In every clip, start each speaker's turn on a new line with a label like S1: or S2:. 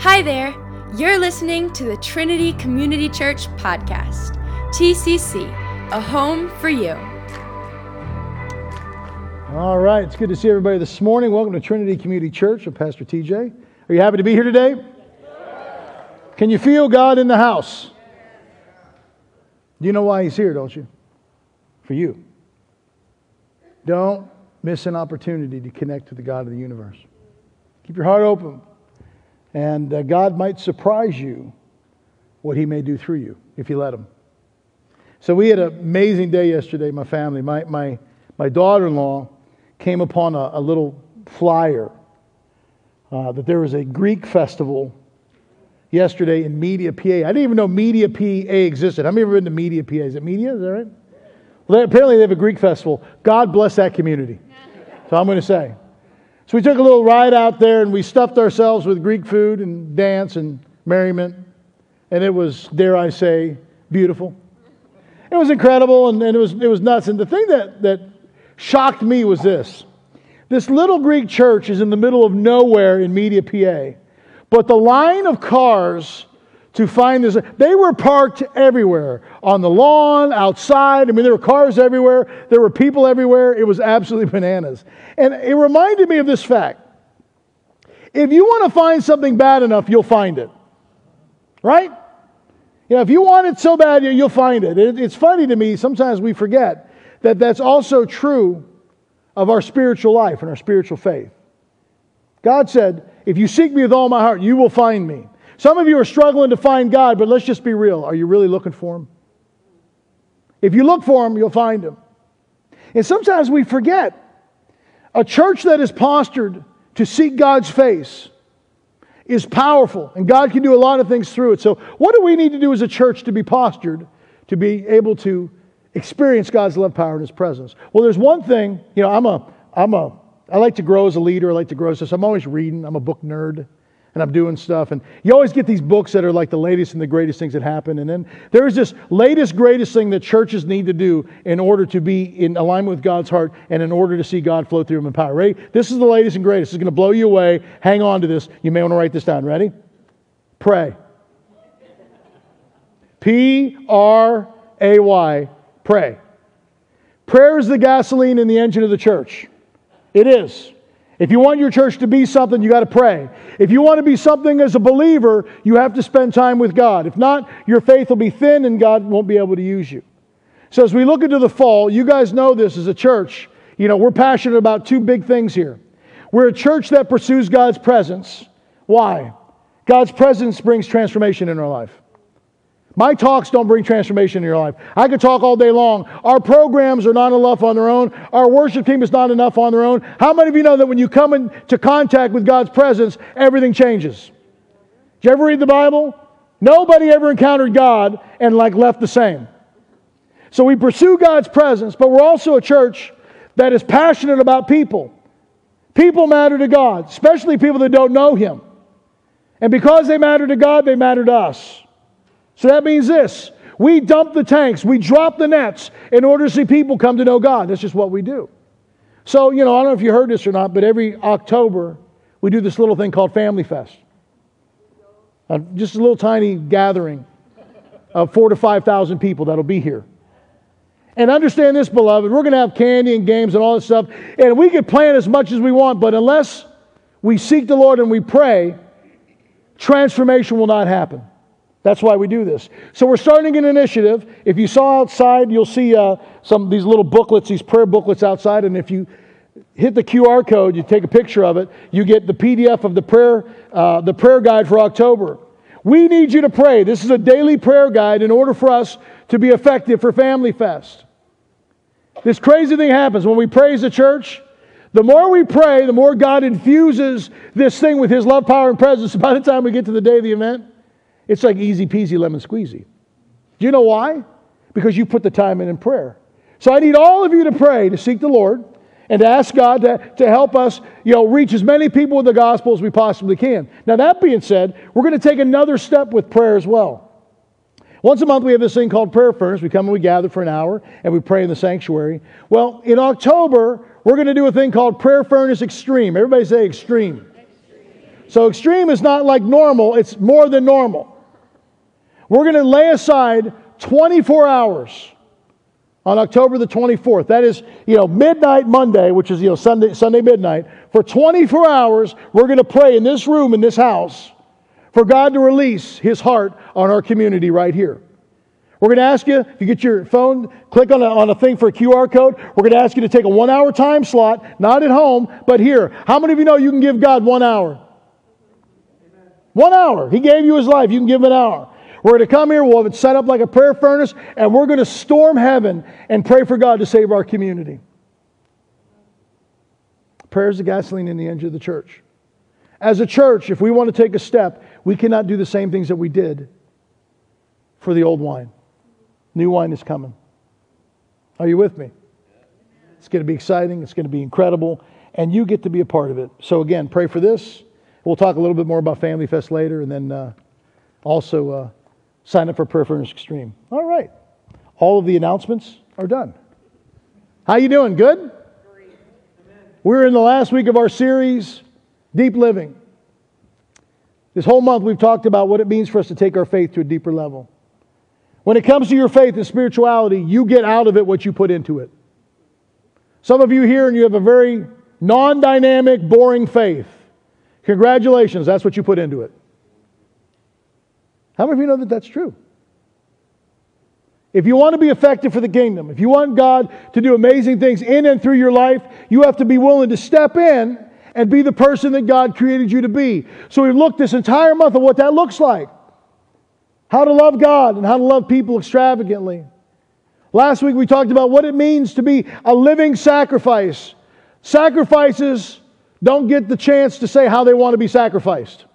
S1: Hi there. You're listening to the Trinity Community Church podcast. TCC, a home for you.
S2: All right, it's good to see everybody this morning. Welcome to Trinity Community Church. I'm Pastor TJ. Are you happy to be here today? Can you feel God in the house? Do You know why He's here, don't you? For you. Don't miss an opportunity to connect to the God of the universe. Keep your heart open, and uh, God might surprise you what He may do through you if you let Him. So we had an amazing day yesterday, my family. My, my, my daughter in law came upon a, a little flyer uh, that there was a Greek festival yesterday in Media, PA. I didn't even know Media, PA existed. How many ever been to Media, PA? Is it Media? Is that right? Well, they, apparently they have a Greek festival. God bless that community. So I'm going to say. So we took a little ride out there and we stuffed ourselves with Greek food and dance and merriment. And it was, dare I say, beautiful. It was incredible and, and it, was, it was nuts. And the thing that, that shocked me was this this little Greek church is in the middle of nowhere in Media, PA. But the line of cars to find this, they were parked everywhere on the lawn, outside. I mean, there were cars everywhere, there were people everywhere. It was absolutely bananas. And it reminded me of this fact if you want to find something bad enough, you'll find it. Right? You know, if you want it so bad, you'll find it. It's funny to me, sometimes we forget that that's also true of our spiritual life and our spiritual faith. God said, If you seek me with all my heart, you will find me. Some of you are struggling to find God, but let's just be real. Are you really looking for Him? If you look for Him, you'll find Him. And sometimes we forget a church that is postured to seek God's face is powerful, and God can do a lot of things through it. So, what do we need to do as a church to be postured to be able to experience God's love, power, and His presence? Well, there's one thing, you know, I'm a, I'm a, I like to grow as a leader. I like to grow as this. I'm always reading. I'm a book nerd and I'm doing stuff. And you always get these books that are like the latest and the greatest things that happen. And then there's this latest, greatest thing that churches need to do in order to be in alignment with God's heart and in order to see God flow through them in power. Ready? This is the latest and greatest. It's going to blow you away. Hang on to this. You may want to write this down. Ready? Pray. P R A Y. Pray. Prayer is the gasoline in the engine of the church. It is. If you want your church to be something, you got to pray. If you want to be something as a believer, you have to spend time with God. If not, your faith will be thin and God won't be able to use you. So as we look into the fall, you guys know this as a church. You know, we're passionate about two big things here. We're a church that pursues God's presence. Why? God's presence brings transformation in our life. My talks don't bring transformation in your life. I could talk all day long. Our programs are not enough on their own. Our worship team is not enough on their own. How many of you know that when you come into contact with God's presence, everything changes? Did you ever read the Bible? Nobody ever encountered God and like left the same. So we pursue God's presence, but we're also a church that is passionate about people. People matter to God, especially people that don't know Him. And because they matter to God, they matter to us. So that means this we dump the tanks, we drop the nets in order to see people come to know God. That's just what we do. So, you know, I don't know if you heard this or not, but every October we do this little thing called Family Fest. Uh, just a little tiny gathering of four to 5,000 people that'll be here. And understand this, beloved, we're going to have candy and games and all this stuff, and we can plan as much as we want, but unless we seek the Lord and we pray, transformation will not happen. That's why we do this. So we're starting an initiative. If you saw outside, you'll see uh, some of these little booklets, these prayer booklets outside. And if you hit the QR code, you take a picture of it, you get the PDF of the prayer, uh, the prayer guide for October. We need you to pray. This is a daily prayer guide in order for us to be effective for Family Fest. This crazy thing happens when we praise the church. The more we pray, the more God infuses this thing with His love, power, and presence. By the time we get to the day of the event, it's like easy peasy lemon squeezy. Do you know why? Because you put the time in in prayer. So I need all of you to pray to seek the Lord and to ask God to, to help us, you know, reach as many people with the gospel as we possibly can. Now, that being said, we're going to take another step with prayer as well. Once a month, we have this thing called Prayer Furnace. We come and we gather for an hour and we pray in the sanctuary. Well, in October, we're going to do a thing called Prayer Furnace Extreme. Everybody say extreme. So extreme is not like normal, it's more than normal. We're going to lay aside 24 hours on October the 24th. That is, you know, midnight Monday, which is, you know, Sunday, Sunday midnight. For 24 hours, we're going to pray in this room, in this house, for God to release His heart on our community right here. We're going to ask you, if you get your phone, click on a, on a thing for a QR code. We're going to ask you to take a one hour time slot, not at home, but here. How many of you know you can give God one hour? One hour. He gave you His life. You can give Him an hour. We're going to come here, we'll have it set up like a prayer furnace, and we're going to storm heaven and pray for God to save our community. Prayer is the gasoline in the engine of the church. As a church, if we want to take a step, we cannot do the same things that we did for the old wine. New wine is coming. Are you with me? It's going to be exciting, it's going to be incredible, and you get to be a part of it. So, again, pray for this. We'll talk a little bit more about Family Fest later, and then uh, also. Uh, sign up for Prayer Furnace Extreme. All right. All of the announcements are done. How you doing? Good? We're in the last week of our series, Deep Living. This whole month we've talked about what it means for us to take our faith to a deeper level. When it comes to your faith and spirituality, you get out of it what you put into it. Some of you here and you have a very non dynamic, boring faith. Congratulations, that's what you put into it. How many of you know that that's true? If you want to be effective for the kingdom, if you want God to do amazing things in and through your life, you have to be willing to step in and be the person that God created you to be. So we've looked this entire month at what that looks like how to love God and how to love people extravagantly. Last week we talked about what it means to be a living sacrifice. Sacrifices don't get the chance to say how they want to be sacrificed.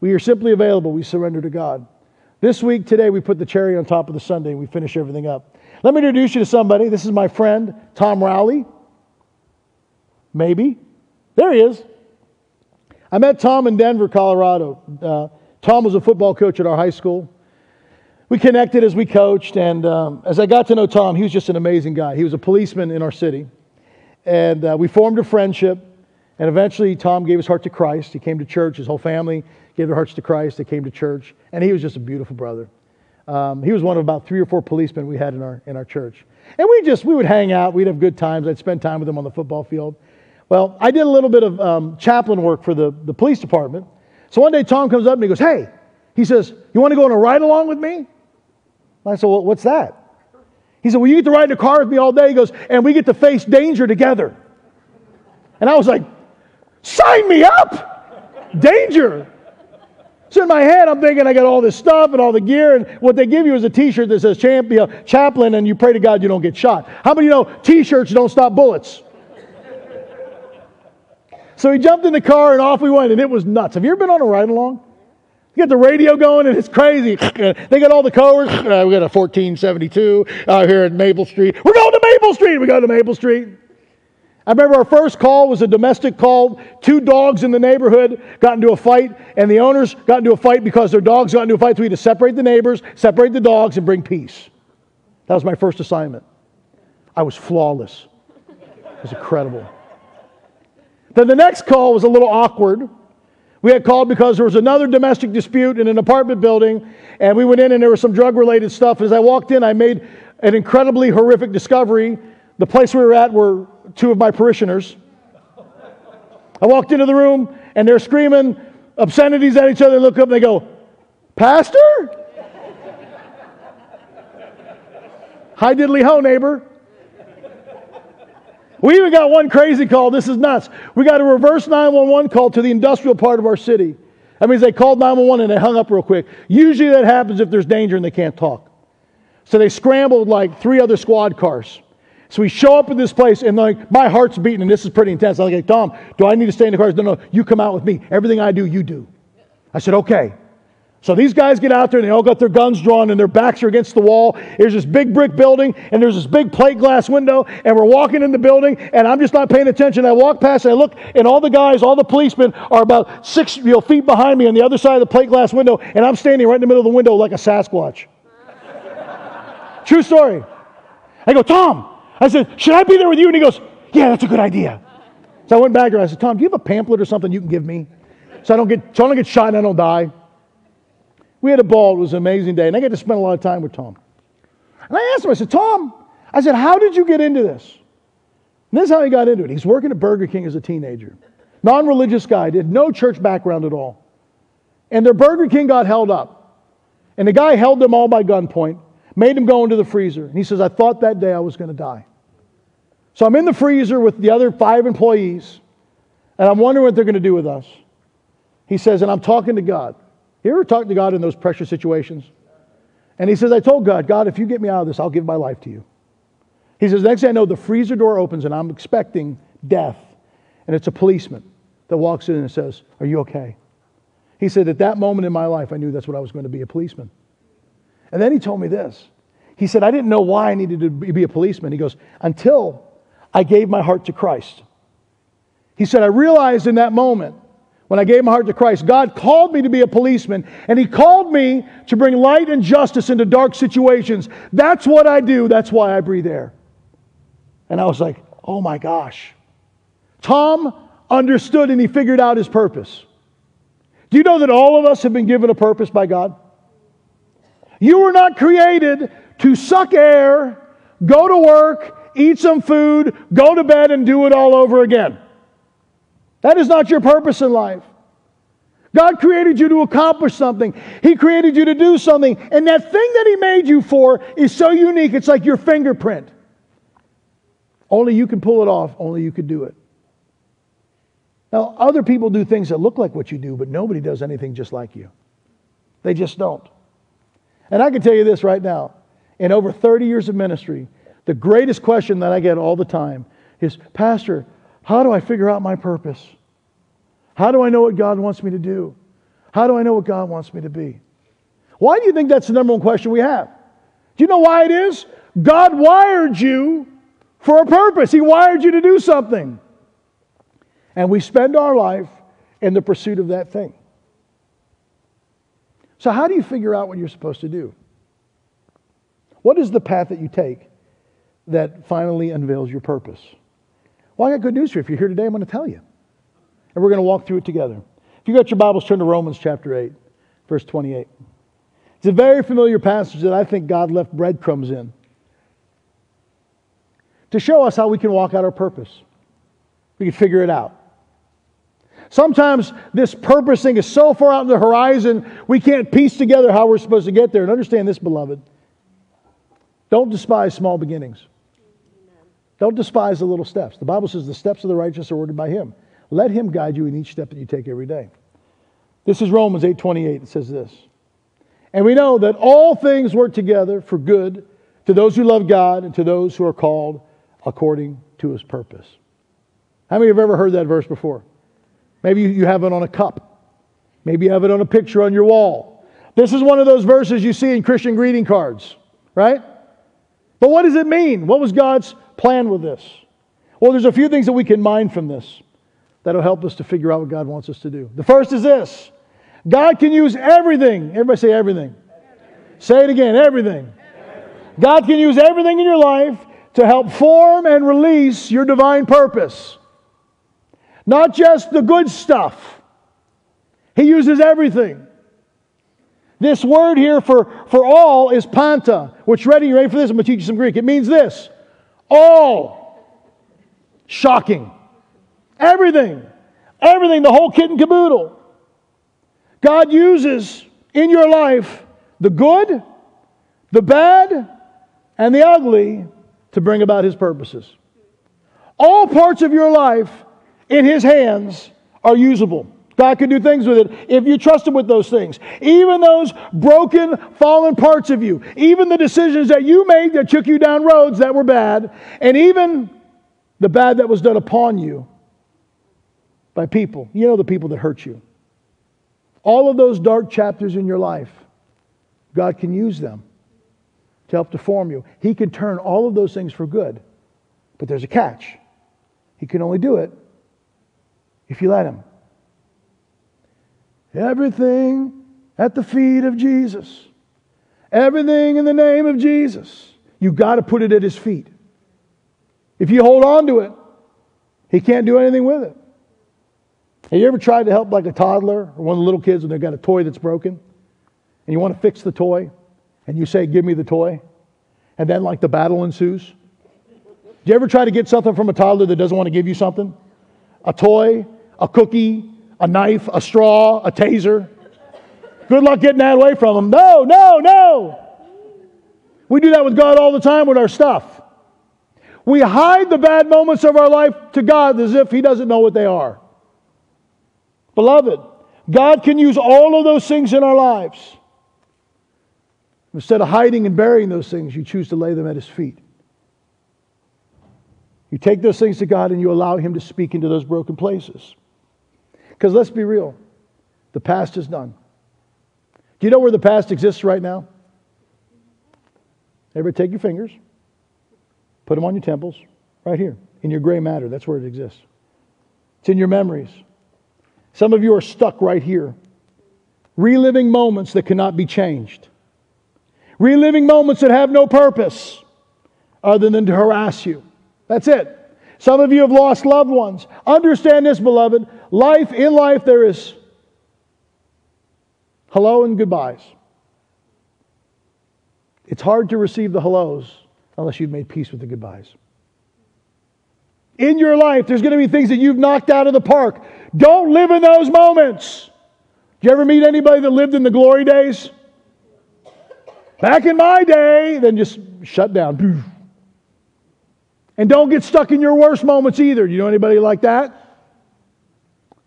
S2: We are simply available. We surrender to God. This week, today, we put the cherry on top of the sundae. we finish everything up. Let me introduce you to somebody. This is my friend, Tom Rowley. Maybe. There he is. I met Tom in Denver, Colorado. Uh, Tom was a football coach at our high school. We connected as we coached, and um, as I got to know Tom, he was just an amazing guy. He was a policeman in our city. And uh, we formed a friendship, and eventually Tom gave his heart to Christ. He came to church, his whole family gave their hearts to Christ. They came to church, and he was just a beautiful brother. Um, he was one of about three or four policemen we had in our in our church, and we just we would hang out. We'd have good times. I'd spend time with him on the football field. Well, I did a little bit of um, chaplain work for the, the police department. So one day Tom comes up and he goes, "Hey," he says, "You want to go on a ride along with me?" I said, well, "What's that?" He said, "Well, you get to ride in a car with me all day." He goes, "And we get to face danger together." And I was like, "Sign me up! Danger!" So in my head, I'm thinking I got all this stuff and all the gear, and what they give you is a T-shirt that says champion, chaplain, and you pray to God you don't get shot. How many you know T-shirts don't stop bullets? so he jumped in the car and off we went, and it was nuts. Have you ever been on a ride along? You get the radio going, and it's crazy. they got all the covers. Uh, we got a 1472 uh, here at Maple Street. We're going to Maple Street. We go to Maple Street. I remember our first call was a domestic call. Two dogs in the neighborhood got into a fight, and the owners got into a fight because their dogs got into a fight. So we had to separate the neighbors, separate the dogs, and bring peace. That was my first assignment. I was flawless. It was incredible. Then the next call was a little awkward. We had called because there was another domestic dispute in an apartment building, and we went in and there was some drug related stuff. As I walked in, I made an incredibly horrific discovery. The place we were at were two of my parishioners. I walked into the room and they're screaming obscenities at each other. They look up and they go, Pastor? Hi, diddly ho, neighbor. We even got one crazy call. This is nuts. We got a reverse 911 call to the industrial part of our city. That means they called 911 and they hung up real quick. Usually that happens if there's danger and they can't talk. So they scrambled like three other squad cars. So we show up at this place, and like my heart's beating, and this is pretty intense. I'm like, Tom, do I need to stay in the car? No, no, you come out with me. Everything I do, you do. I said, okay. So these guys get out there, and they all got their guns drawn, and their backs are against the wall. There's this big brick building, and there's this big plate glass window, and we're walking in the building, and I'm just not paying attention. I walk past, and I look, and all the guys, all the policemen are about six you know, feet behind me on the other side of the plate glass window, and I'm standing right in the middle of the window like a Sasquatch. True story. I go, Tom, I said, Should I be there with you? And he goes, Yeah, that's a good idea. So I went back and I said, Tom, do you have a pamphlet or something you can give me? So I don't get, so I don't get shot and I don't die. We had a ball. It was an amazing day. And I got to spend a lot of time with Tom. And I asked him, I said, Tom, I said, how did you get into this? And this is how he got into it. He's working at Burger King as a teenager. Non religious guy, did no church background at all. And their Burger King got held up. And the guy held them all by gunpoint, made him go into the freezer. And he says, I thought that day I was going to die. So I'm in the freezer with the other five employees, and I'm wondering what they're going to do with us. He says, and I'm talking to God. You ever talk to God in those pressure situations? And he says, I told God, God, if you get me out of this, I'll give my life to you. He says, next thing I know, the freezer door opens and I'm expecting death. And it's a policeman that walks in and says, Are you okay? He said, At that moment in my life, I knew that's what I was going to be a policeman. And then he told me this. He said, I didn't know why I needed to be a policeman. He goes, Until I gave my heart to Christ. He said, I realized in that moment when I gave my heart to Christ, God called me to be a policeman, and He called me to bring light and justice into dark situations. That's what I do. That's why I breathe air. And I was like, oh my gosh. Tom understood and he figured out his purpose. Do you know that all of us have been given a purpose by God? You were not created to suck air, go to work, eat some food, go to bed, and do it all over again. That is not your purpose in life. God created you to accomplish something. He created you to do something. And that thing that He made you for is so unique, it's like your fingerprint. Only you can pull it off, only you can do it. Now, other people do things that look like what you do, but nobody does anything just like you. They just don't. And I can tell you this right now in over 30 years of ministry, the greatest question that I get all the time is Pastor, how do I figure out my purpose? How do I know what God wants me to do? How do I know what God wants me to be? Why do you think that's the number one question we have? Do you know why it is? God wired you for a purpose. He wired you to do something. And we spend our life in the pursuit of that thing. So, how do you figure out what you're supposed to do? What is the path that you take that finally unveils your purpose? Well, I got good news for you. If you're here today, I'm going to tell you. And we're going to walk through it together. If you got your Bibles, turn to Romans chapter 8, verse 28. It's a very familiar passage that I think God left breadcrumbs in to show us how we can walk out our purpose. We can figure it out. Sometimes this purpose thing is so far out in the horizon, we can't piece together how we're supposed to get there. And understand this, beloved. Don't despise small beginnings. Don't despise the little steps. The Bible says the steps of the righteous are ordered by Him. Let Him guide you in each step that you take every day. This is Romans 8:28. It says this. And we know that all things work together for good to those who love God and to those who are called according to his purpose. How many have ever heard that verse before? Maybe you have it on a cup. Maybe you have it on a picture on your wall. This is one of those verses you see in Christian greeting cards, right? But what does it mean? What was God's plan with this? Well, there's a few things that we can mine from this that'll help us to figure out what God wants us to do. The first is this God can use everything. Everybody say everything. everything. Say it again everything. everything. God can use everything in your life to help form and release your divine purpose. Not just the good stuff, He uses everything. This word here for, for all is panta, which ready, you ready for this? I'm going to teach you some Greek. It means this all. Shocking. Everything. Everything, the whole kit and caboodle. God uses in your life the good, the bad, and the ugly to bring about his purposes. All parts of your life in his hands are usable. God can do things with it if you trust him with those things. Even those broken, fallen parts of you, even the decisions that you made that took you down roads that were bad, and even the bad that was done upon you by people. You know, the people that hurt you. All of those dark chapters in your life, God can use them to help to form you. He can turn all of those things for good. But there's a catch. He can only do it if you let him. Everything at the feet of Jesus. Everything in the name of Jesus. You've got to put it at his feet. If you hold on to it, He can't do anything with it. Have you ever tried to help like a toddler or one of the little kids when they've got a toy that's broken and you want to fix the toy and you say, Give me the toy? And then like the battle ensues? Do you ever try to get something from a toddler that doesn't want to give you something? A toy, a cookie, a knife, a straw, a taser? Good luck getting that away from them. No, no, no. We do that with God all the time with our stuff. We hide the bad moments of our life to God as if He doesn't know what they are. Beloved, God can use all of those things in our lives. Instead of hiding and burying those things, you choose to lay them at His feet. You take those things to God and you allow Him to speak into those broken places. Because let's be real, the past is done. Do you know where the past exists right now? Everybody take your fingers, put them on your temples, right here, in your gray matter. That's where it exists. It's in your memories. Some of you are stuck right here, reliving moments that cannot be changed, reliving moments that have no purpose other than to harass you. That's it. Some of you have lost loved ones. Understand this, beloved. Life, in life, there is hello and goodbyes. It's hard to receive the hellos unless you've made peace with the goodbyes. In your life, there's going to be things that you've knocked out of the park. Don't live in those moments. Did you ever meet anybody that lived in the glory days? Back in my day, then just shut down. And don't get stuck in your worst moments either. Do you know anybody like that?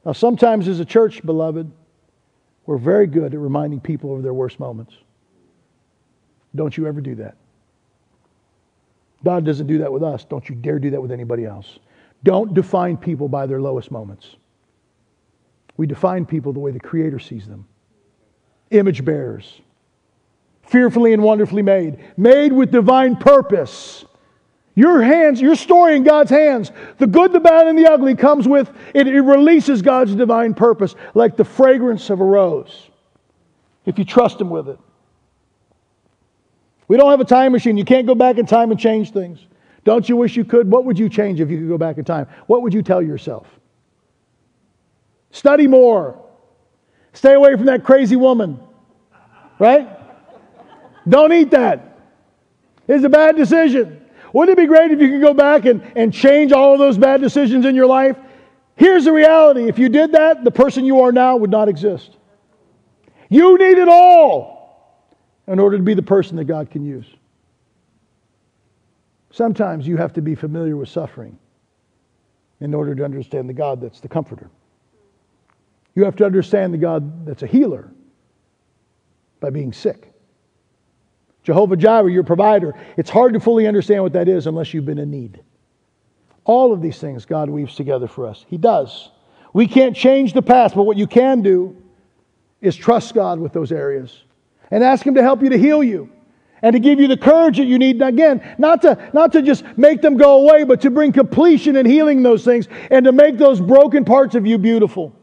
S2: Now, sometimes as a church, beloved, we're very good at reminding people of their worst moments. Don't you ever do that. God doesn't do that with us. Don't you dare do that with anybody else. Don't define people by their lowest moments. We define people the way the Creator sees them image bearers, fearfully and wonderfully made, made with divine purpose. Your hands, your story in God's hands, the good, the bad, and the ugly comes with it, it releases God's divine purpose like the fragrance of a rose if you trust Him with it. We don't have a time machine. You can't go back in time and change things. Don't you wish you could? What would you change if you could go back in time? What would you tell yourself? Study more. Stay away from that crazy woman. Right? Don't eat that. It's a bad decision. Wouldn't it be great if you could go back and, and change all of those bad decisions in your life? Here's the reality if you did that, the person you are now would not exist. You need it all in order to be the person that God can use. Sometimes you have to be familiar with suffering in order to understand the God that's the comforter. You have to understand the God that's a healer by being sick. Jehovah Jireh, your provider. It's hard to fully understand what that is unless you've been in need. All of these things God weaves together for us. He does. We can't change the past, but what you can do is trust God with those areas and ask Him to help you to heal you and to give you the courage that you need. Again, not to, not to just make them go away, but to bring completion and healing those things and to make those broken parts of you beautiful.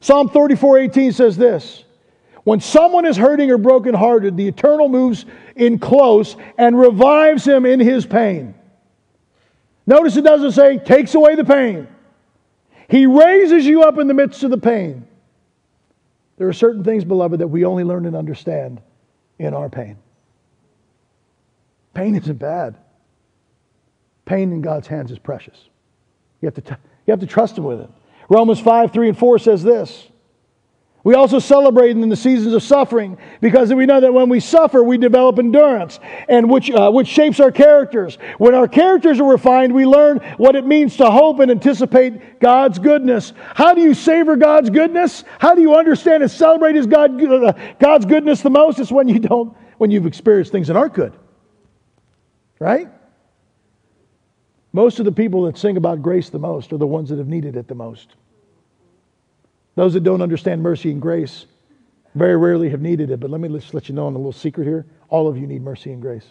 S2: Psalm 34 18 says this When someone is hurting or brokenhearted, the eternal moves in close and revives him in his pain. Notice it doesn't say takes away the pain. He raises you up in the midst of the pain. There are certain things, beloved, that we only learn and understand in our pain. Pain isn't bad. Pain in God's hands is precious. You have to, t- you have to trust Him with it. Romans 5, 3, and 4 says this we also celebrate in the seasons of suffering because we know that when we suffer, we develop endurance, and which, uh, which shapes our characters. When our characters are refined, we learn what it means to hope and anticipate God's goodness. How do you savor God's goodness? How do you understand and celebrate His God, uh, God's goodness the most? It's when you don't, when you've experienced things that aren't good, right? Most of the people that sing about grace the most are the ones that have needed it the most. Those that don't understand mercy and grace very rarely have needed it, but let me just let you know on a little secret here. All of you need mercy and grace.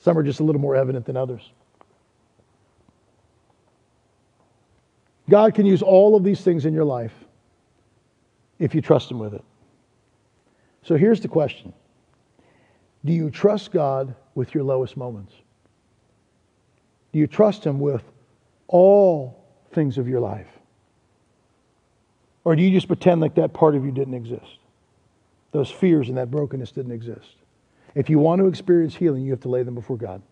S2: Some are just a little more evident than others. God can use all of these things in your life if you trust Him with it. So here's the question Do you trust God with your lowest moments? Do you trust Him with all things of your life? Or do you just pretend like that part of you didn't exist? Those fears and that brokenness didn't exist. If you want to experience healing, you have to lay them before God.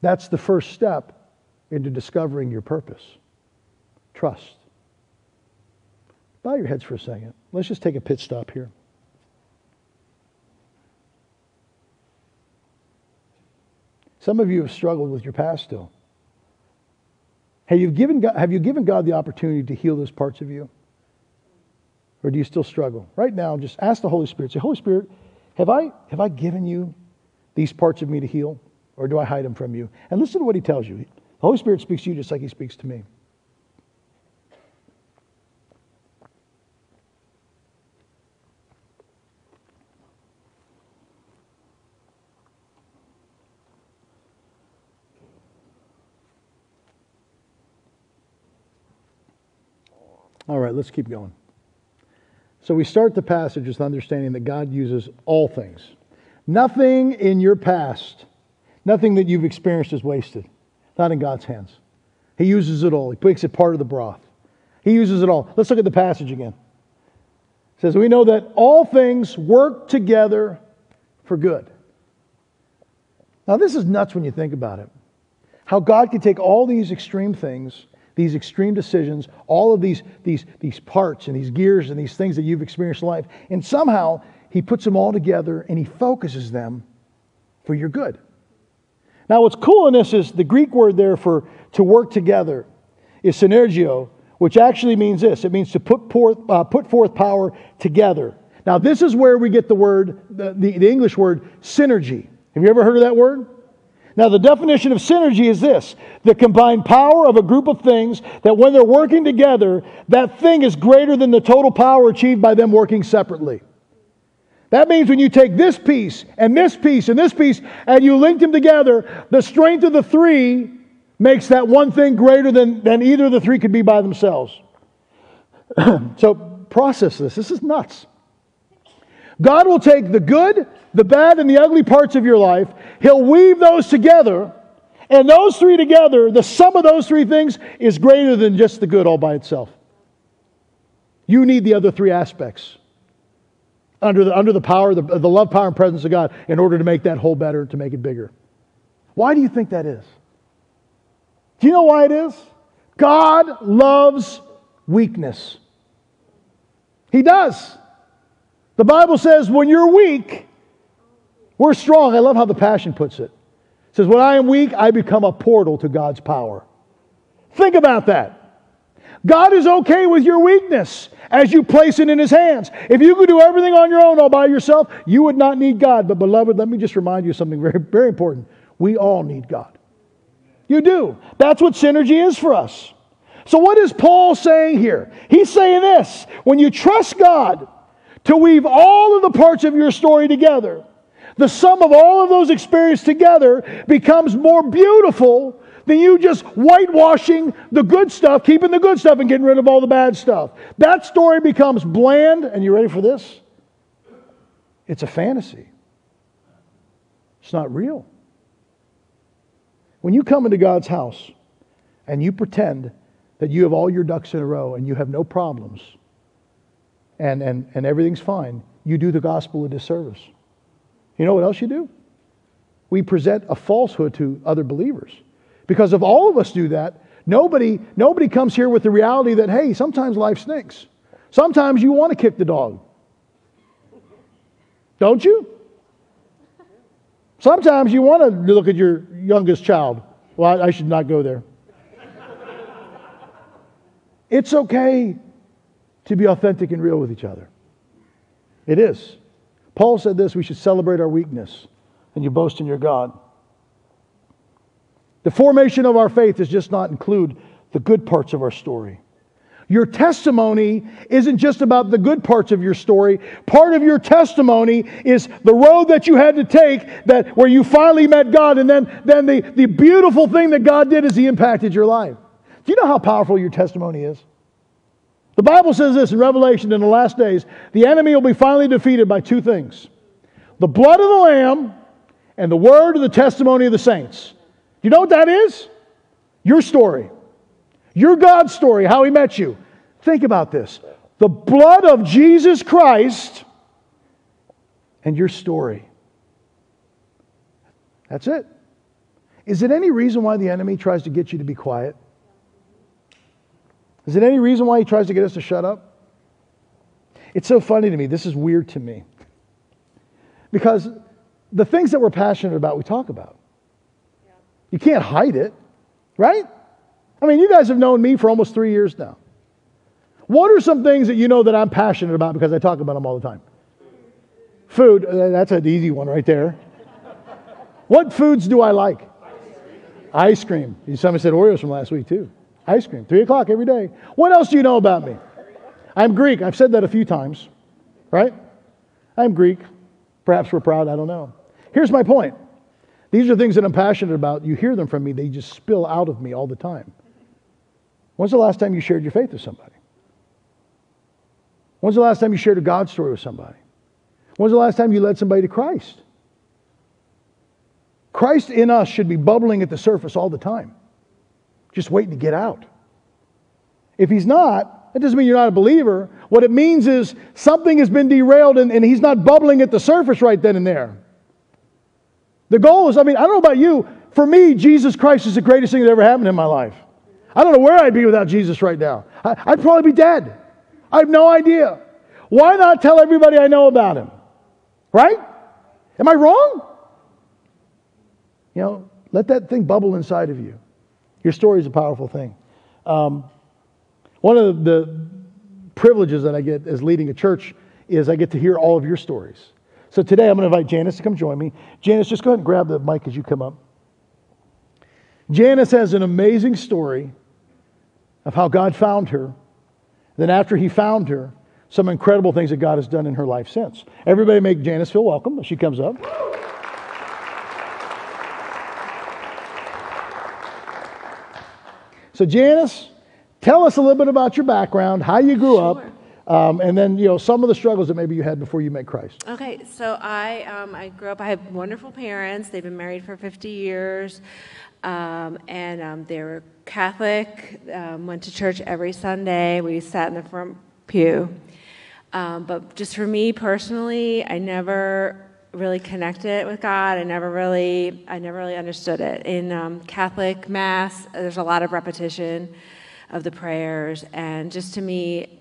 S2: That's the first step into discovering your purpose. Trust. Bow your heads for a second. Let's just take a pit stop here. Some of you have struggled with your past still. Have you given God, have you given God the opportunity to heal those parts of you? Or do you still struggle? Right now, just ask the Holy Spirit. Say, Holy Spirit, have I, have I given you these parts of me to heal? Or do I hide them from you? And listen to what he tells you. The Holy Spirit speaks to you just like he speaks to me. All right, let's keep going. So we start the passage with understanding that God uses all things. Nothing in your past, nothing that you've experienced is wasted. Not in God's hands. He uses it all. He makes it part of the broth. He uses it all. Let's look at the passage again. It says, We know that all things work together for good. Now, this is nuts when you think about it. How God can take all these extreme things these extreme decisions, all of these, these, these parts and these gears and these things that you've experienced in life, and somehow he puts them all together and he focuses them for your good. Now, what's cool in this is the Greek word there for to work together is synergio, which actually means this it means to put forth, uh, put forth power together. Now, this is where we get the word, the, the, the English word synergy. Have you ever heard of that word? Now, the definition of synergy is this the combined power of a group of things that when they're working together, that thing is greater than the total power achieved by them working separately. That means when you take this piece and this piece and this piece and you link them together, the strength of the three makes that one thing greater than, than either of the three could be by themselves. so process this. This is nuts. God will take the good, the bad, and the ugly parts of your life, He'll weave those together, and those three together, the sum of those three things is greater than just the good all by itself. You need the other three aspects under the, under the power, the, the love, power, and presence of God in order to make that whole better, to make it bigger. Why do you think that is? Do you know why it is? God loves weakness. He does. The Bible says when you're weak, we're strong. I love how the Passion puts it. It says, When I am weak, I become a portal to God's power. Think about that. God is okay with your weakness as you place it in His hands. If you could do everything on your own all by yourself, you would not need God. But, beloved, let me just remind you something very, very important. We all need God. You do. That's what synergy is for us. So, what is Paul saying here? He's saying this when you trust God, to weave all of the parts of your story together. The sum of all of those experiences together becomes more beautiful than you just whitewashing the good stuff, keeping the good stuff, and getting rid of all the bad stuff. That story becomes bland, and you ready for this? It's a fantasy. It's not real. When you come into God's house and you pretend that you have all your ducks in a row and you have no problems, and, and, and everything's fine, you do the gospel a disservice. You know what else you do? We present a falsehood to other believers. Because if all of us do that, nobody, nobody comes here with the reality that, hey, sometimes life stinks. Sometimes you want to kick the dog. Don't you? Sometimes you want to look at your youngest child. Well, I, I should not go there. it's okay to be authentic and real with each other. It is. Paul said this we should celebrate our weakness and you boast in your God. The formation of our faith does just not include the good parts of our story. Your testimony isn't just about the good parts of your story. Part of your testimony is the road that you had to take that where you finally met God and then, then the, the beautiful thing that God did is he impacted your life. Do you know how powerful your testimony is? The Bible says this in Revelation in the last days the enemy will be finally defeated by two things the blood of the Lamb and the word of the testimony of the saints. You know what that is? Your story. Your God's story, how he met you. Think about this the blood of Jesus Christ and your story. That's it. Is it any reason why the enemy tries to get you to be quiet? Is it any reason why he tries to get us to shut up? It's so funny to me. This is weird to me. Because the things that we're passionate about, we talk about. You can't hide it, right? I mean, you guys have known me for almost three years now. What are some things that you know that I'm passionate about because I talk about them all the time? Food, uh, that's an easy one right there. What foods do I like? Ice cream. Somebody said Oreos from last week, too. Ice cream, 3 o'clock every day. What else do you know about me? I'm Greek. I've said that a few times, right? I'm Greek. Perhaps we're proud, I don't know. Here's my point these are things that I'm passionate about. You hear them from me, they just spill out of me all the time. When's the last time you shared your faith with somebody? When's the last time you shared a God story with somebody? When's the last time you led somebody to Christ? Christ in us should be bubbling at the surface all the time, just waiting to get out. If he's not, that doesn't mean you're not a believer. What it means is something has been derailed and, and he's not bubbling at the surface right then and there. The goal is, I mean, I don't know about you. For me, Jesus Christ is the greatest thing that ever happened in my life. I don't know where I'd be without Jesus right now. I, I'd probably be dead. I have no idea. Why not tell everybody I know about him? Right? Am I wrong? You know, let that thing bubble inside of you. Your story is a powerful thing. Um, one of the privileges that I get as leading a church is I get to hear all of your stories. So today I'm going to invite Janice to come join me. Janice, just go ahead and grab the mic as you come up. Janice has an amazing story of how God found her. Then, after he found her, some incredible things that God has done in her life since. Everybody make Janice feel welcome as she comes up. So, Janice, tell us a little bit about your background, how you grew sure. up, um, and then you know some of the struggles that maybe you had before you met Christ.
S3: Okay, so I um, I grew up. I have wonderful parents. They've been married for 50 years, um, and um, they were Catholic. Um, went to church every Sunday. We sat in the front pew. Um, but just for me personally, I never really connected with God. I never really, I never really understood it. In um, Catholic Mass, there's a lot of repetition of the prayers, and just to me,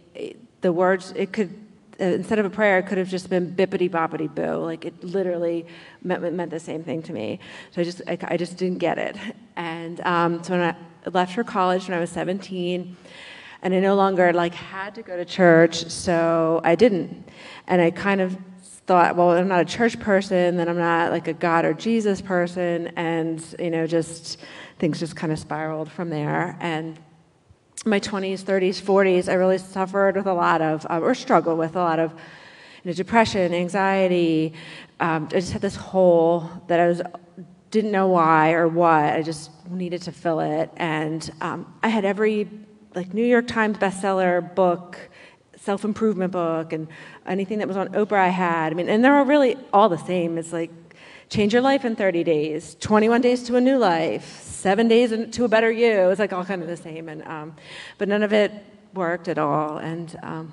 S3: the words it could uh, instead of a prayer, it could have just been bippity boppity boo. Like it literally meant, meant the same thing to me. So I just I, I just didn't get it. And um, so when I left for college when I was 17, and I no longer like had to go to church, so I didn't. And I kind of thought, well, I'm not a church person, then I'm not like a God or Jesus person, and you know, just things just kind of spiraled from there. And my 20s, 30s, 40s, I really suffered with a lot of, uh, or struggled with a lot of you know, depression, anxiety. Um, I just had this hole that I was didn't know why or what. I just needed to fill it, and um, I had every like New York Times bestseller book self improvement book and anything that was on Oprah I had. I mean, and they're all really all the same. It's like change your life in 30 days, 21 days to a new life, seven days to a better you. It's like all kind of the same. And, um, but none of it worked at all. And um,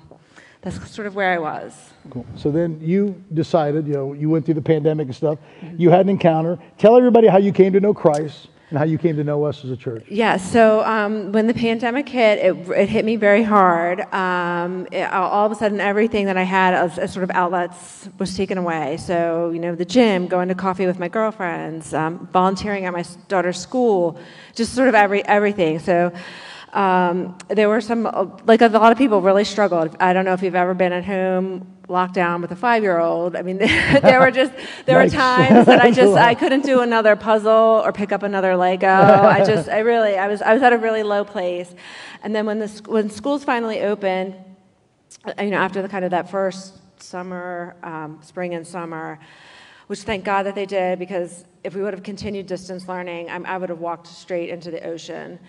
S3: that's sort of where I was.
S2: Cool. So then you decided, you know, you went through the pandemic and stuff. Mm-hmm. You had an encounter. Tell everybody how you came to know Christ and how you came to know us as a church.
S3: Yeah, so um, when the pandemic hit, it, it hit me very hard. Um, it, all of a sudden, everything that I had as, as, sort of outlets was taken away. So, you know, the gym, going to coffee with my girlfriends, um, volunteering at my daughter's school, just sort of every everything. So. Um, there were some, like a lot of people really struggled. I don't know if you've ever been at home locked down with a five year old. I mean, there were just, there were times that I just, I couldn't do another puzzle or pick up another Lego. I just, I really, I was, I was at a really low place. And then when the, when schools finally opened, uh, you know, after the kind of that first summer, um, spring and summer, which thank God that they did because if we would have continued distance learning, I, I would have walked straight into the ocean.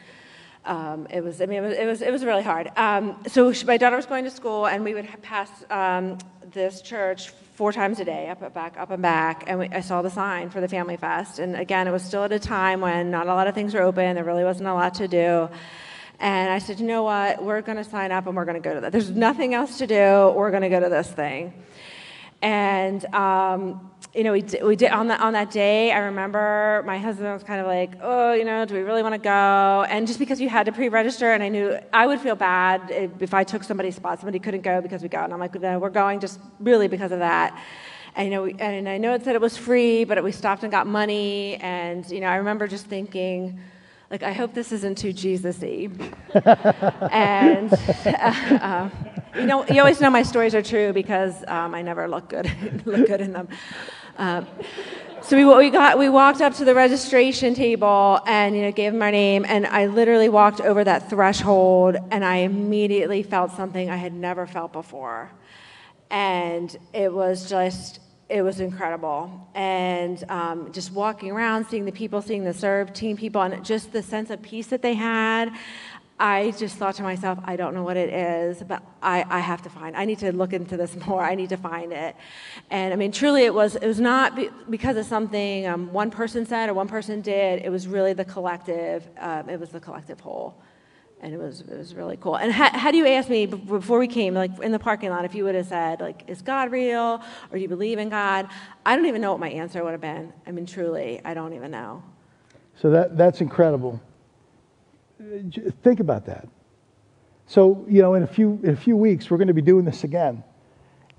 S3: Um, it was, I mean, it was, it was, it was really hard. Um, so she, my daughter was going to school, and we would pass um, this church four times a day, up and back, up and back. And we, I saw the sign for the Family Fest. And again, it was still at a time when not a lot of things were open. There really wasn't a lot to do. And I said, you know what? We're going to sign up and we're going to go to that. There's nothing else to do. We're going to go to this thing. And, um, you know, we did, we did on that, on that day, I remember my husband was kind of like, oh, you know, do we really want to go? And just because you had to pre register, and I knew I would feel bad if I took somebody's spot, somebody couldn't go because we go. And I'm like, no, we're going just really because of that. And, you know, we, and I know it said it was free, but we stopped and got money. And, you know, I remember just thinking, like, I hope this isn't too Jesus-y. and, uh, uh, you know, you always know my stories are true because um, I never look good, look good in them. Uh, so we, we got we walked up to the registration table and you know gave them our name and I literally walked over that threshold and I immediately felt something I had never felt before, and it was just it was incredible. And um, just walking around, seeing the people, seeing the serve team people, and just the sense of peace that they had. I just thought to myself, I don't know what it is, but I, I have to find. I need to look into this more. I need to find it. And I mean, truly, it was. It was not be, because of something um, one person said or one person did. It was really the collective. Um, it was the collective whole and it was it was really cool. And had, had you asked me before we came, like in the parking lot, if you would have said, like, is God real, or do you believe in God? I don't even know what my answer would have been. I mean, truly, I don't even know.
S2: So that that's incredible. Think about that. So you know, in a few in a few weeks, we're going to be doing this again.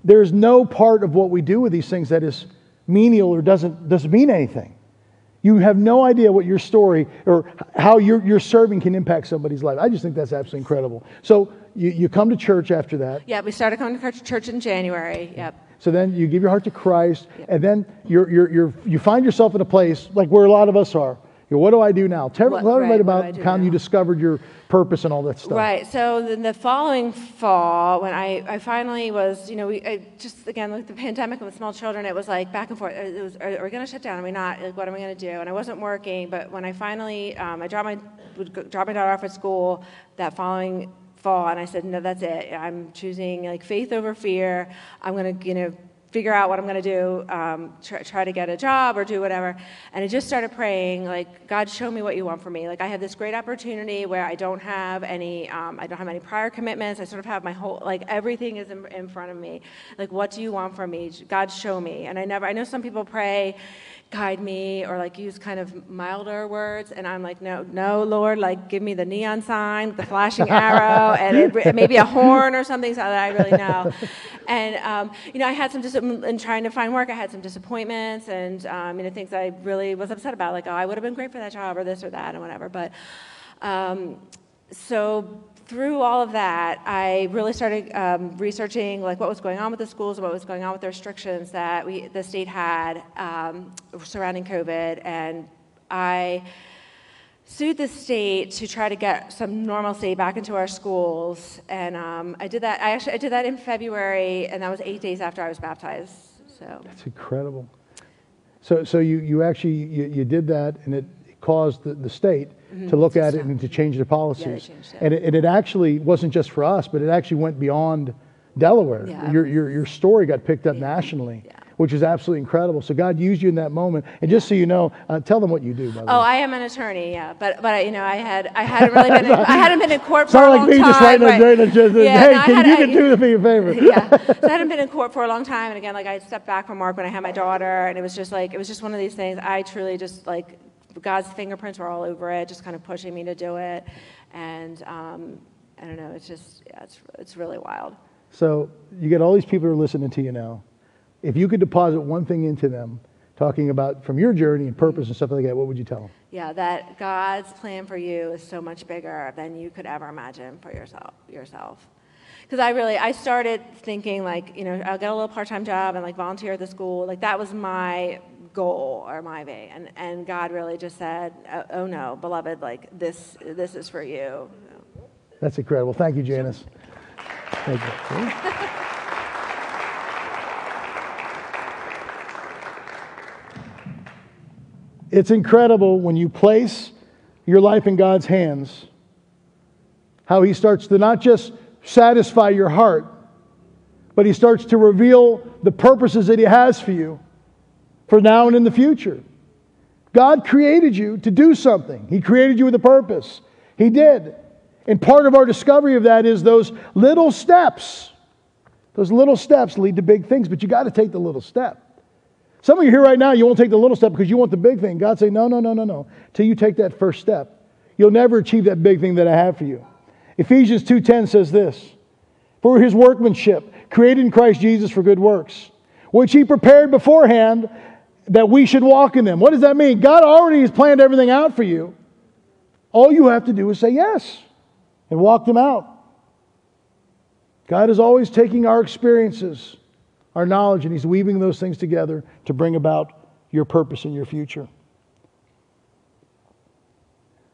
S2: There's no part of what we do with these things that is menial or doesn't doesn't mean anything. You have no idea what your story or how your, your serving can impact somebody's life. I just think that's absolutely incredible. So you, you come to church after that.
S3: Yeah, we started coming to church in January. Yep.
S2: So then you give your heart to Christ, yep. and then you're, you're, you're, you find yourself in a place like where a lot of us are. You know, what do I do now? Tell, what, right, right about how you discovered your purpose and all that stuff.
S3: Right. So then the following fall, when I, I finally was, you know, we I just again with the pandemic and with small children, it was like back and forth. It was, are, are we going to shut down? Are we not? Like, what am I going to do? And I wasn't working. But when I finally, um, I dropped my would drop my daughter off at school that following fall, and I said, no, that's it. I'm choosing like faith over fear. I'm going to, you know figure out what I'm going to do, um, try, try, to get a job or do whatever. And I just started praying, like, God, show me what you want for me. Like, I have this great opportunity where I don't have any, um, I don't have any prior commitments. I sort of have my whole, like, everything is in, in front of me. Like, what do you want from me? God, show me. And I never, I know some people pray, guide me or like use kind of milder words and i'm like no no lord like give me the neon sign the flashing arrow and it, maybe a horn or something so that i really know. And um, you know i had some dis- in trying to find work i had some disappointments and um, you know things i really was upset about like oh i would have been great for that job or this or that and whatever but um, so through all of that, I really started um, researching like what was going on with the schools what was going on with the restrictions that we, the state had um, surrounding COVID, and I sued the state to try to get some normalcy back into our schools. And um, I did that. I actually I did that in February, and that was eight days after I was baptized. So
S2: that's incredible. So so you you actually you, you did that, and it caused the, the state mm-hmm. to look at it and to change their policies. Yeah, and, it, and it actually wasn't just for us, but it actually went beyond Delaware. Yeah. Your, your, your story got picked up yeah. nationally. Yeah. Which is absolutely incredible. So God used you in that moment, and just so you know, uh, tell them what you do. By the
S3: oh,
S2: way.
S3: I am an attorney, yeah, but but you know, I had I hadn't really been in, I hadn't been in court for a long like me time. Just writing right.
S2: a, just, yeah, hey, no, can, you can do me a favor.
S3: yeah, so I hadn't been in court for a long time, and again, like I stepped back from work when I had my daughter, and it was just like it was just one of these things. I truly just like God's fingerprints were all over it, just kind of pushing me to do it. And um, I don't know, it's just, yeah, it's, it's really wild.
S2: So you get all these people who are listening to you now. If you could deposit one thing into them, talking about from your journey and purpose and stuff like that, what would you tell them?
S3: Yeah, that God's plan for you is so much bigger than you could ever imagine for yourself. Yourself because I really I started thinking like you know I'll get a little part time job and like volunteer at the school like that was my goal or my way and and God really just said oh, oh no beloved like this this is for you.
S2: That's incredible. Thank you, Janice. Thank you. It's incredible when you place your life in God's hands, how He starts to not just satisfy your heart, but He starts to reveal the purposes that He has for you for now and in the future. God created you to do something, He created you with a purpose. He did. And part of our discovery of that is those little steps. Those little steps lead to big things, but you got to take the little step. Some of you here right now, you won't take the little step because you want the big thing. God say, no, no, no, no, no. Till you take that first step, you'll never achieve that big thing that I have for you. Ephesians 2.10 says this, For his workmanship, created in Christ Jesus for good works, which he prepared beforehand that we should walk in them. What does that mean? God already has planned everything out for you. All you have to do is say yes and walk them out. God is always taking our experiences our knowledge, and He's weaving those things together to bring about your purpose and your future.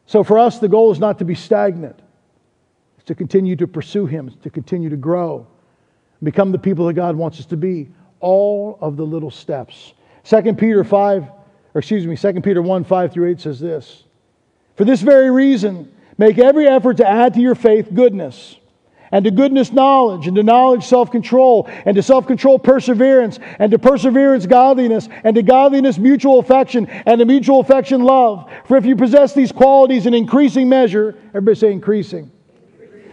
S2: So for us, the goal is not to be stagnant, it's to continue to pursue Him, to continue to grow, become the people that God wants us to be. All of the little steps. 2 Peter 5, or excuse me, 2 Peter 1 5 through 8 says this For this very reason, make every effort to add to your faith goodness and to goodness knowledge, and to knowledge self control, and to self control perseverance, and to perseverance godliness, and to godliness mutual affection, and to mutual affection love. For if you possess these qualities in increasing measure, everybody say increasing.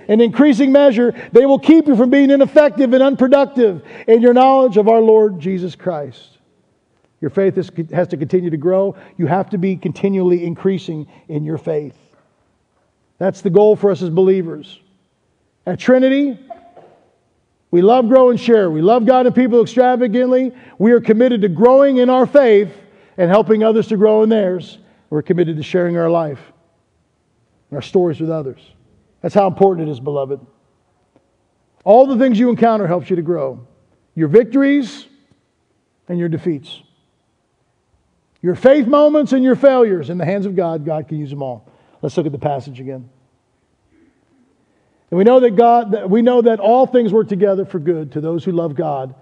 S2: In increasing measure, they will keep you from being ineffective and unproductive in your knowledge of our Lord Jesus Christ. Your faith is, has to continue to grow. You have to be continually increasing in your faith. That's the goal for us as believers. At Trinity, we love, grow, and share. We love God and people extravagantly. We are committed to growing in our faith and helping others to grow in theirs. We're committed to sharing our life and our stories with others. That's how important it is, beloved. All the things you encounter helps you to grow. Your victories and your defeats. Your faith moments and your failures in the hands of God, God can use them all. Let's look at the passage again. And we know that God, we know that all things work together for good to those who love God,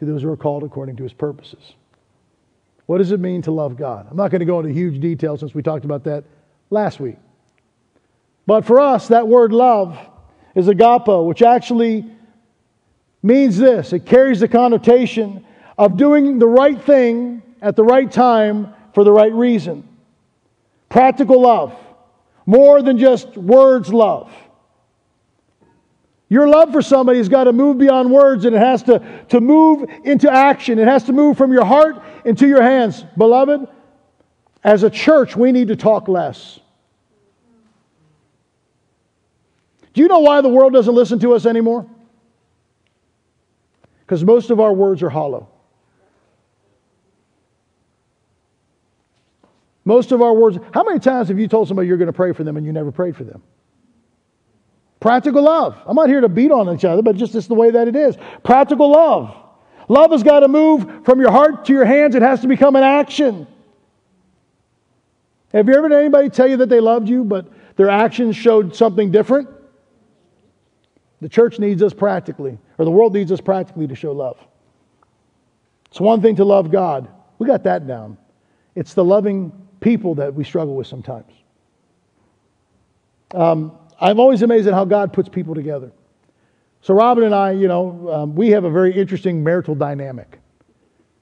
S2: to those who are called according to his purposes. What does it mean to love God? I'm not going to go into huge detail since we talked about that last week. But for us, that word love is agapo, which actually means this it carries the connotation of doing the right thing at the right time for the right reason. Practical love, more than just words love. Your love for somebody has got to move beyond words and it has to, to move into action. It has to move from your heart into your hands. Beloved, as a church, we need to talk less. Do you know why the world doesn't listen to us anymore? Because most of our words are hollow. Most of our words, how many times have you told somebody you're going to pray for them and you never prayed for them? Practical love. I'm not here to beat on each other, but just this the way that it is. Practical love. Love has got to move from your heart to your hands. It has to become an action. Have you ever had anybody tell you that they loved you, but their actions showed something different? The church needs us practically, or the world needs us practically to show love. It's one thing to love God. We got that down. It's the loving people that we struggle with sometimes. Um, I'm always amazed at how God puts people together. So, Robin and I, you know, um, we have a very interesting marital dynamic.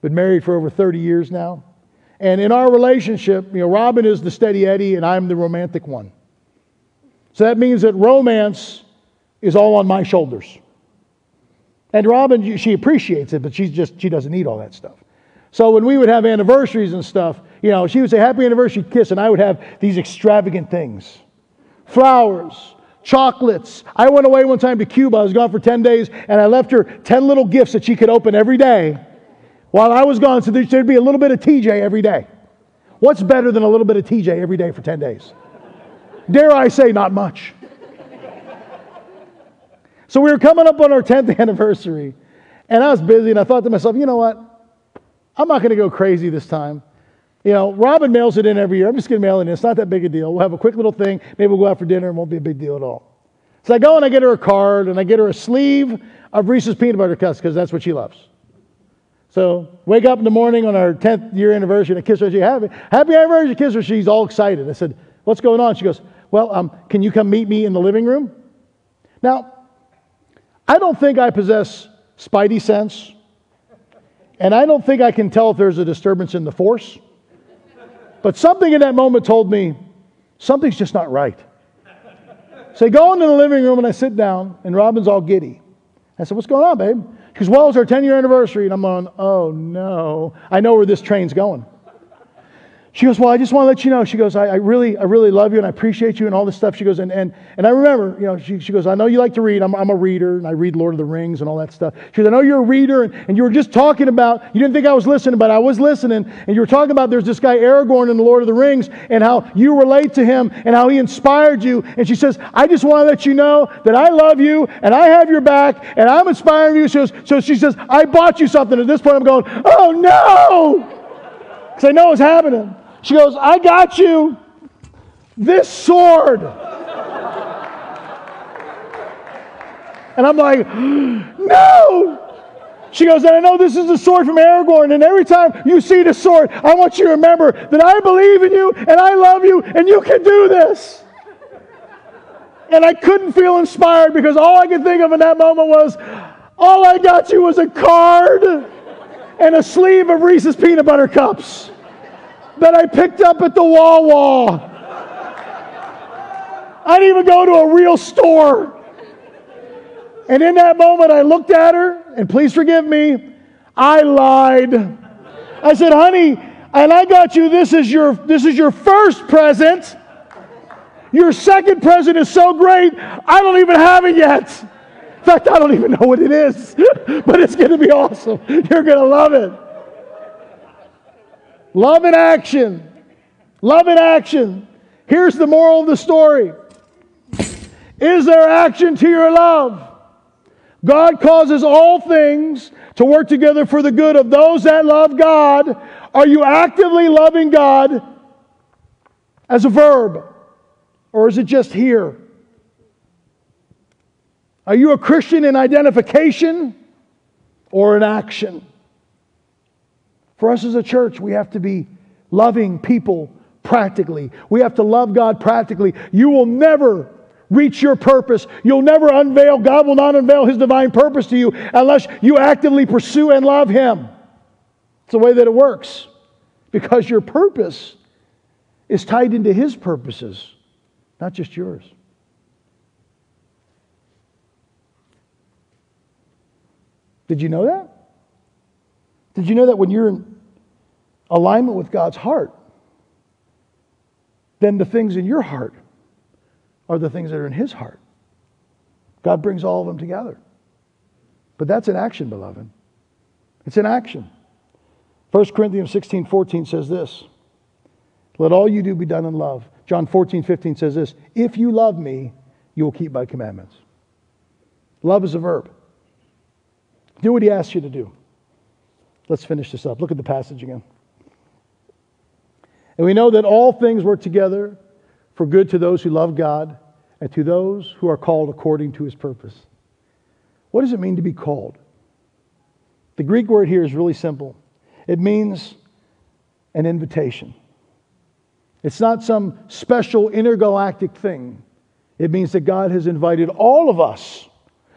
S2: Been married for over 30 years now. And in our relationship, you know, Robin is the steady Eddie and I'm the romantic one. So that means that romance is all on my shoulders. And Robin, she appreciates it, but she's just, she doesn't need all that stuff. So when we would have anniversaries and stuff, you know, she would say, Happy anniversary kiss, and I would have these extravagant things flowers, chocolates. I went away one time to Cuba. I was gone for 10 days, and I left her 10 little gifts that she could open every day while I was gone. So there'd be a little bit of TJ every day. What's better than a little bit of TJ every day for 10 days? Dare I say, not much. So we were coming up on our 10th anniversary, and I was busy, and I thought to myself, you know what? I'm not going to go crazy this time. You know, Robin mails it in every year. I'm just going to mail it in. It's not that big a deal. We'll have a quick little thing. Maybe we'll go out for dinner. It won't be a big deal at all. So I go and I get her a card and I get her a sleeve of Reese's peanut butter cups because that's what she loves. So wake up in the morning on our 10th year anniversary and I kiss her. She happy, happy anniversary. Kiss her. She's all excited. I said, what's going on? She goes, well, um, can you come meet me in the living room? Now, I don't think I possess spidey sense, and I don't think I can tell if there's a disturbance in the force. But something in that moment told me something's just not right. So I go into the living room and I sit down, and Robin's all giddy. I said, What's going on, babe? Goes, Well, it's our 10 year anniversary. And I'm on, Oh no. I know where this train's going. She goes, Well, I just want to let you know. She goes, I, I, really, I really love you and I appreciate you and all this stuff. She goes, and and, and I remember, you know, she, she goes, I know you like to read. I'm, I'm a reader and I read Lord of the Rings and all that stuff. She goes, I know you're a reader and, and you were just talking about, you didn't think I was listening, but I was listening. And you were talking about there's this guy Aragorn in the Lord of the Rings and how you relate to him and how he inspired you. And she says, I just want to let you know that I love you and I have your back and I'm inspiring you. So, so she says, I bought you something. At this point, I'm going, Oh no! Because I know it's happening. She goes, I got you this sword. And I'm like, no. She goes, and I know this is the sword from Aragorn, and every time you see the sword, I want you to remember that I believe in you and I love you and you can do this. And I couldn't feel inspired because all I could think of in that moment was, all I got you was a card and a sleeve of Reese's peanut butter cups that I picked up at the Wawa. I didn't even go to a real store. And in that moment, I looked at her, and please forgive me, I lied. I said, honey, and I got you, this is your, this is your first present. Your second present is so great, I don't even have it yet. In fact, I don't even know what it is, but it's going to be awesome. You're going to love it. Love in action. Love in action. Here's the moral of the story Is there action to your love? God causes all things to work together for the good of those that love God. Are you actively loving God as a verb? Or is it just here? Are you a Christian in identification or in action? For us as a church, we have to be loving people practically. We have to love God practically. You will never reach your purpose. You'll never unveil, God will not unveil His divine purpose to you unless you actively pursue and love Him. It's the way that it works because your purpose is tied into His purposes, not just yours. Did you know that? Did you know that when you're in alignment with God's heart, then the things in your heart are the things that are in His heart? God brings all of them together. But that's an action, beloved. It's an action. 1 Corinthians 16 14 says this Let all you do be done in love. John 14 15 says this If you love me, you will keep my commandments. Love is a verb. Do what he asks you to do. Let's finish this up. Look at the passage again. And we know that all things work together for good to those who love God and to those who are called according to his purpose. What does it mean to be called? The Greek word here is really simple it means an invitation. It's not some special intergalactic thing. It means that God has invited all of us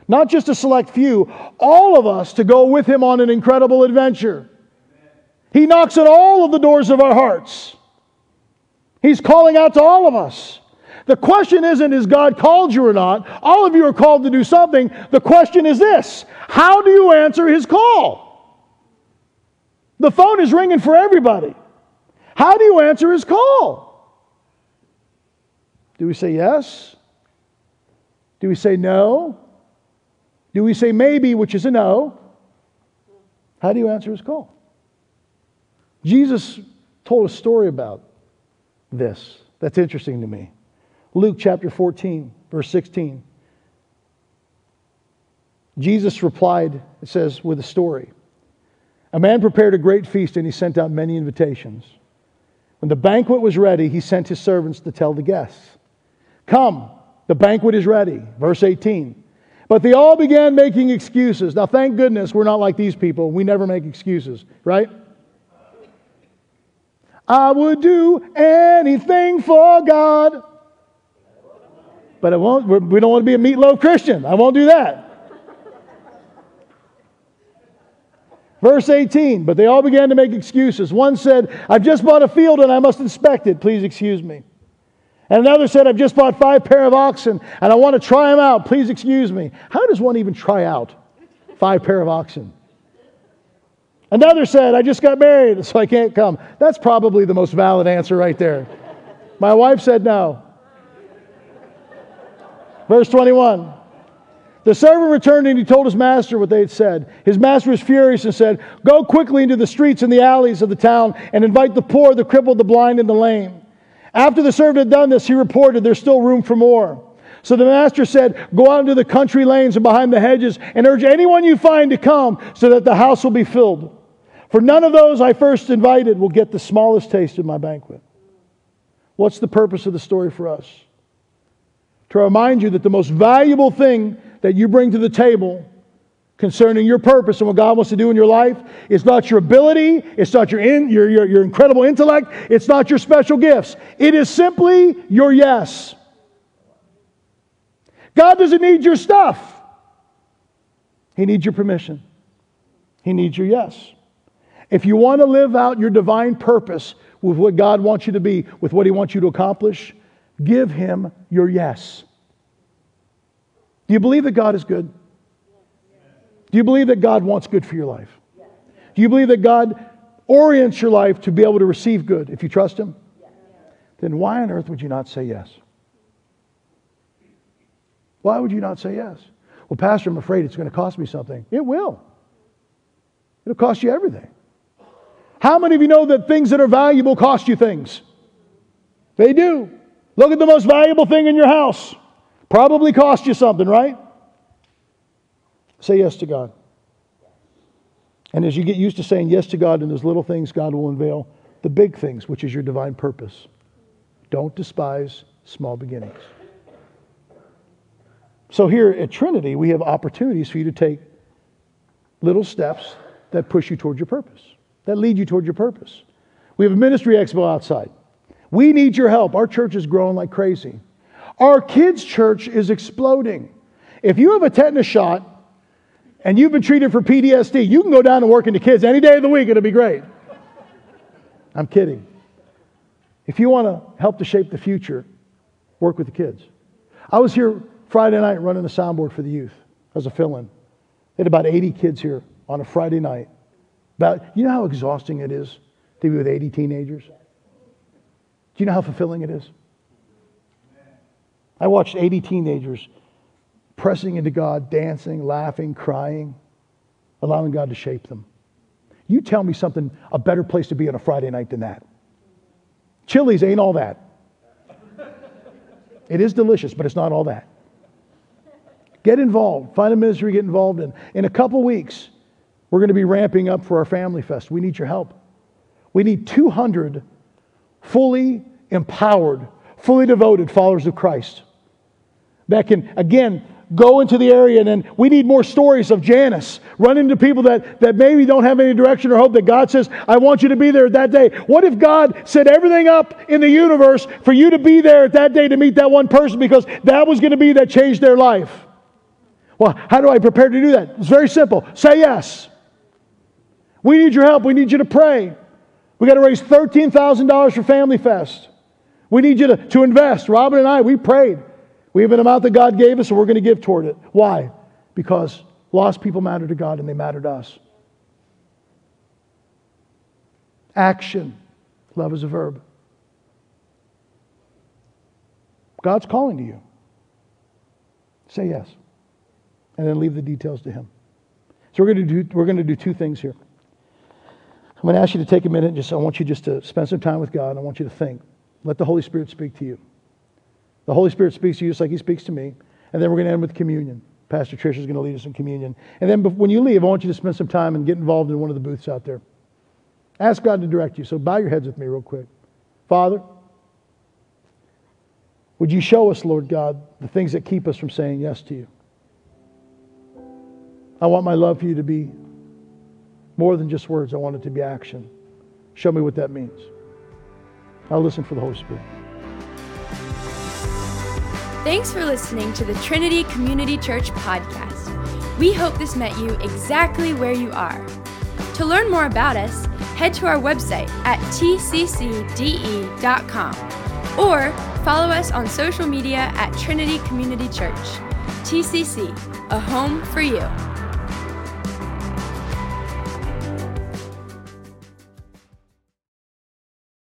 S2: not just a select few, all of us to go with him on an incredible adventure. He knocks at all of the doors of our hearts. He's calling out to all of us. The question isn't, is God called you or not? All of you are called to do something. The question is this how do you answer his call? The phone is ringing for everybody. How do you answer his call? Do we say yes? Do we say no? Do we say maybe, which is a no? How do you answer his call? Jesus told a story about this that's interesting to me. Luke chapter 14, verse 16. Jesus replied, it says, with a story. A man prepared a great feast and he sent out many invitations. When the banquet was ready, he sent his servants to tell the guests, Come, the banquet is ready. Verse 18. But they all began making excuses. Now, thank goodness we're not like these people. We never make excuses, right? I would do anything for God. But I won't, we don't want to be a meatloaf Christian. I won't do that. Verse 18, but they all began to make excuses. One said, I've just bought a field and I must inspect it. Please excuse me. And another said, I've just bought five pair of oxen and I want to try them out. Please excuse me. How does one even try out five pair of oxen? Another said, I just got married, so I can't come. That's probably the most valid answer right there. My wife said no. Verse 21. The servant returned and he told his master what they had said. His master was furious and said, Go quickly into the streets and the alleys of the town and invite the poor, the crippled, the blind, and the lame. After the servant had done this, he reported, There's still room for more. So the master said, Go out into the country lanes and behind the hedges and urge anyone you find to come so that the house will be filled. For none of those I first invited will get the smallest taste of my banquet. What's the purpose of the story for us? To remind you that the most valuable thing that you bring to the table concerning your purpose and what God wants to do in your life. It's not your ability, it's not your, in, your, your, your incredible intellect, it's not your special gifts. It is simply your yes. God doesn't need your stuff, He needs your permission, He needs your yes. If you want to live out your divine purpose with what God wants you to be, with what He wants you to accomplish, give Him your yes. Do you believe that God is good? Do you believe that God wants good for your life? Do you believe that God orients your life to be able to receive good if you trust Him? Then why on earth would you not say yes? Why would you not say yes? Well, Pastor, I'm afraid it's going to cost me something. It will. It'll cost you everything. How many of you know that things that are valuable cost you things? They do. Look at the most valuable thing in your house. Probably cost you something, right? Say yes to God. And as you get used to saying yes to God in those little things, God will unveil the big things, which is your divine purpose. Don't despise small beginnings. So here at Trinity, we have opportunities for you to take little steps that push you toward your purpose, that lead you toward your purpose. We have a ministry expo outside. We need your help. Our church is growing like crazy. Our kids' church is exploding. If you have a tetanus shot and you've been treated for PTSD, you can go down and work in the kids any day of the week. It'll be great. I'm kidding. If you want to help to shape the future, work with the kids. I was here Friday night running the soundboard for the youth as a fill in. They had about 80 kids here on a Friday night. About, you know how exhausting it is to be with 80 teenagers? Do you know how fulfilling it is? I watched 80 teenagers pressing into God, dancing, laughing, crying, allowing God to shape them. You tell me something, a better place to be on a Friday night than that. Chili's ain't all that. It is delicious, but it's not all that. Get involved. Find a ministry to get involved in. In a couple weeks, we're going to be ramping up for our Family Fest. We need your help. We need 200 fully empowered, fully devoted followers of Christ that can, again, go into the area and then we need more stories of Janice. Run into people that, that maybe don't have any direction or hope that God says, I want you to be there that day. What if God set everything up in the universe for you to be there at that day to meet that one person because that was going to be that changed their life? Well, how do I prepare to do that? It's very simple. Say yes. We need your help. We need you to pray. We got to raise $13,000 for Family Fest. We need you to, to invest. Robin and I, we prayed. We have an amount that God gave us, and we're going to give toward it. Why? Because lost people matter to God and they matter to us. Action. Love is a verb. God's calling to you. Say yes. And then leave the details to Him. So we're going to do, we're going to do two things here. I'm going to ask you to take a minute just, I want you just to spend some time with God. I want you to think. Let the Holy Spirit speak to you. The Holy Spirit speaks to you just like He speaks to me. And then we're going to end with communion. Pastor Trish is going to lead us in communion. And then when you leave, I want you to spend some time and get involved in one of the booths out there. Ask God to direct you. So bow your heads with me real quick. Father, would you show us, Lord God, the things that keep us from saying yes to you? I want my love for you to be more than just words. I want it to be action. Show me what that means. I'll listen for the Holy Spirit.
S1: Thanks for listening to the Trinity Community Church podcast. We hope this met you exactly where you are. To learn more about us, head to our website at tccde.com or Follow us on social media at Trinity Community Church. TCC, a home for you.